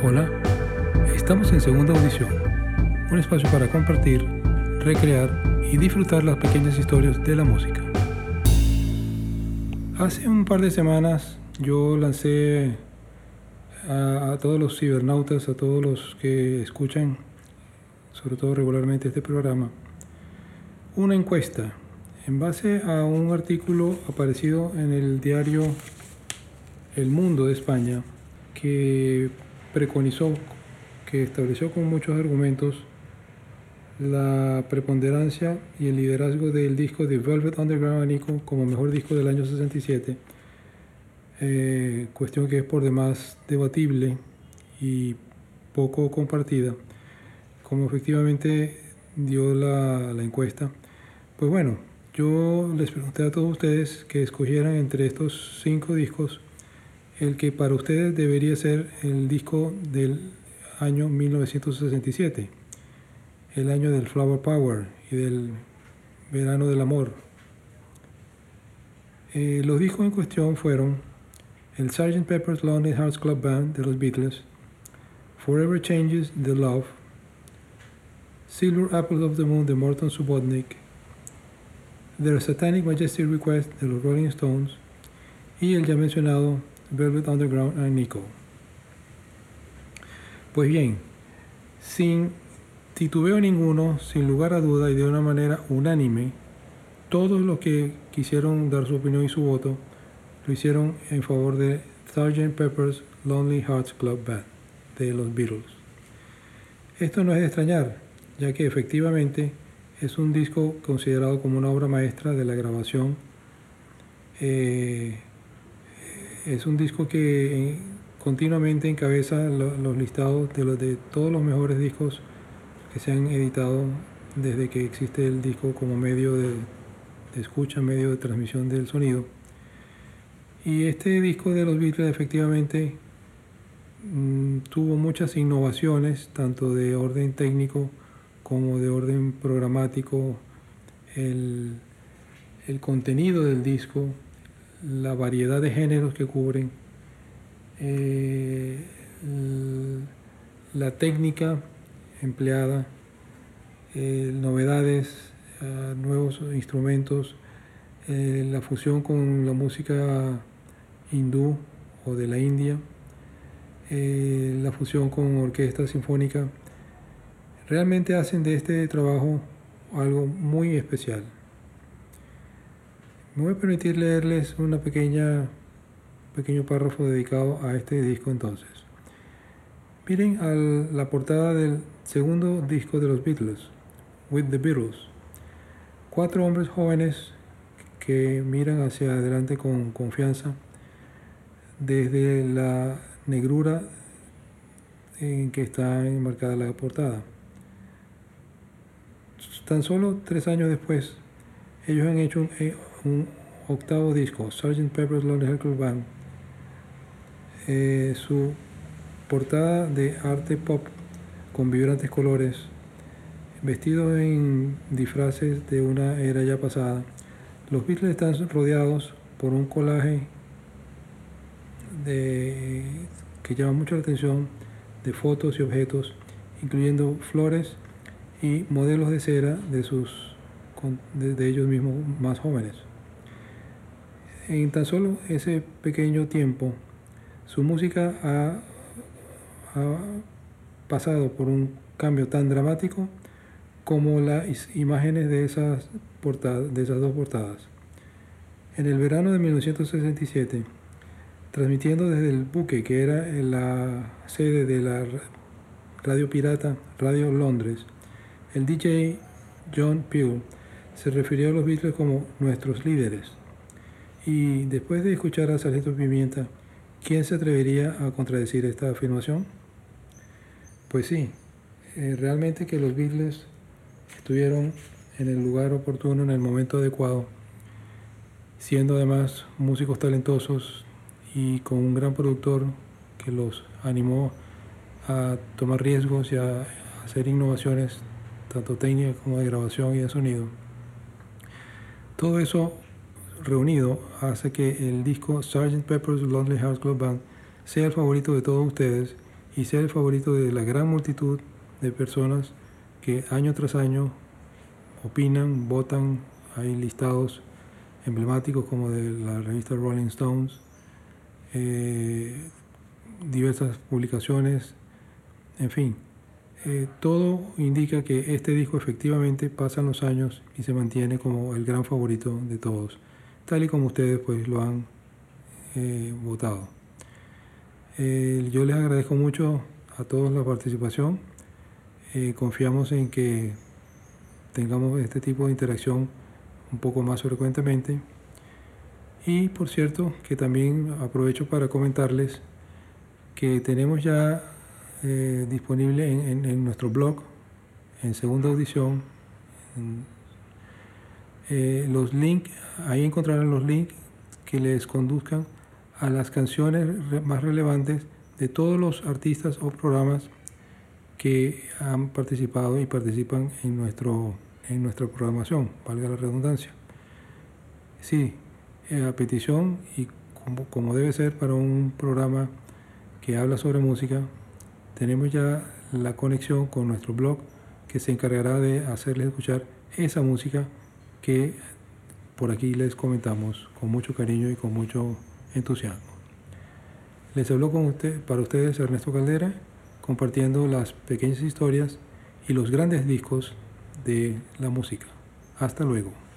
Hola, estamos en segunda audición, un espacio para compartir, recrear y disfrutar las pequeñas historias de la música. Hace un par de semanas yo lancé a, todos los cibernautas, a todos los que escuchan, sobre todo regularmente este programa, una encuesta en base a un artículo aparecido en el diario El Mundo de España que preconizó, que estableció con muchos argumentos la preponderancia y el liderazgo del disco de Velvet Underground Nico como mejor disco del año 67, eh, cuestión que es por demás debatible y poco compartida, como efectivamente dio la, la encuesta. Pues bueno, yo les pregunté a todos ustedes que escogieran entre estos cinco discos el que para ustedes debería ser el disco del año 1967, el año del Flower Power y del verano del amor. Eh, los discos en cuestión fueron el Sgt. Pepper's Lonely Hearts Club Band de los Beatles, Forever Changes The Love, Silver Apples of the Moon de Morton Subotnick, The Satanic Majestic Request de los Rolling Stones y el ya mencionado Velvet Underground and Nico. Pues bien, sin titubeo ninguno, sin lugar a duda y de una manera unánime, todos los que quisieron dar su opinión y su voto lo hicieron en favor de Sgt. Pepper's Lonely Hearts Club Band de los Beatles. Esto no es de extrañar, ya que efectivamente es un disco considerado como una obra maestra de la grabación eh, es un disco que continuamente encabeza los listados de, los, de todos los mejores discos que se han editado desde que existe el disco como medio de, escucha, medio de transmisión del sonido. Y este disco de los Beatles efectivamente mm, tuvo muchas innovaciones, tanto de orden técnico como de orden programático. El, el contenido del disco la variedad de géneros que cubren, eh, la técnica empleada, eh, novedades, ah, nuevos instrumentos, eh, la fusión con la música hindú o de la India, la fusión con orquesta sinfónica, realmente hacen de este trabajo algo muy especial. Me voy a permitir leerles una pequeña pequeño párrafo dedicado a este disco entonces. Miren la portada del segundo disco de los Beatles, With the Beatles. Cuatro hombres jóvenes que miran hacia adelante con confianza desde la negrura en que está enmarcada la portada. Tan solo tres años después, ellos han hecho eh, un octavo disco, Sgt. Pepper's Lonely Hearts Band. Eh, su portada de arte pop con vibrantes colores, vestido en disfraces de una era ya pasada. Los Beatles están rodeados por un colaje de, que llama mucho la atención de fotos y objetos, incluyendo flores y modelos de cera de sus de ellos mismos más jóvenes. En tan solo ese pequeño tiempo, su música ha, pasado por un cambio tan dramático como las imágenes de esas, dos portadas. En el verano de 1967, transmitiendo desde el buque que era la sede de la radio pirata Radio Londres, el DJ John Peel se refirió a los Beatles como nuestros líderes. Y después de escuchar a Sargento Pimienta, ¿quién se atrevería a contradecir esta afirmación? Pues sí, eh, realmente que los Beatles estuvieron en el lugar oportuno, en el momento adecuado, siendo además músicos talentosos y con un gran productor que los animó a tomar riesgos y a hacer innovaciones tanto técnicas como de grabación y de sonido. Todo eso reunido hace que el disco Sgt. Pepper's Lonely Hearts Club Band sea el favorito de todos ustedes y ser el favorito de la gran multitud de personas que año tras año opinan, votan, hay listados emblemáticos como de la revista Rolling Stones, eh, diversas publicaciones, en fin, eh, todo indica que este disco efectivamente pasan los años y se mantiene como el gran favorito de todos, tal y como ustedes pues lo han eh, votado. yo les agradezco mucho a todos la participación. confiamos en que tengamos este tipo de interacción un poco más frecuentemente. Y por cierto, que también aprovecho para comentarles que tenemos ya eh, disponible en, nuestro blog, en segunda audición, eh, los links, ahí encontrarán los links que les conduzcan a las canciones más relevantes de todos los artistas o programas que han participado y participan en, nuestro, en nuestra programación, valga la redundancia. Sí, eh, a petición y como, como debe ser para un programa que habla sobre música, tenemos ya la conexión con nuestro blog que se encargará de hacerles escuchar esa música que por aquí les comentamos con mucho cariño y con mucho entusiasmo. Les habló con usted, para ustedes Ernesto Caldera compartiendo las pequeñas historias y los grandes discos de la música. Hasta luego.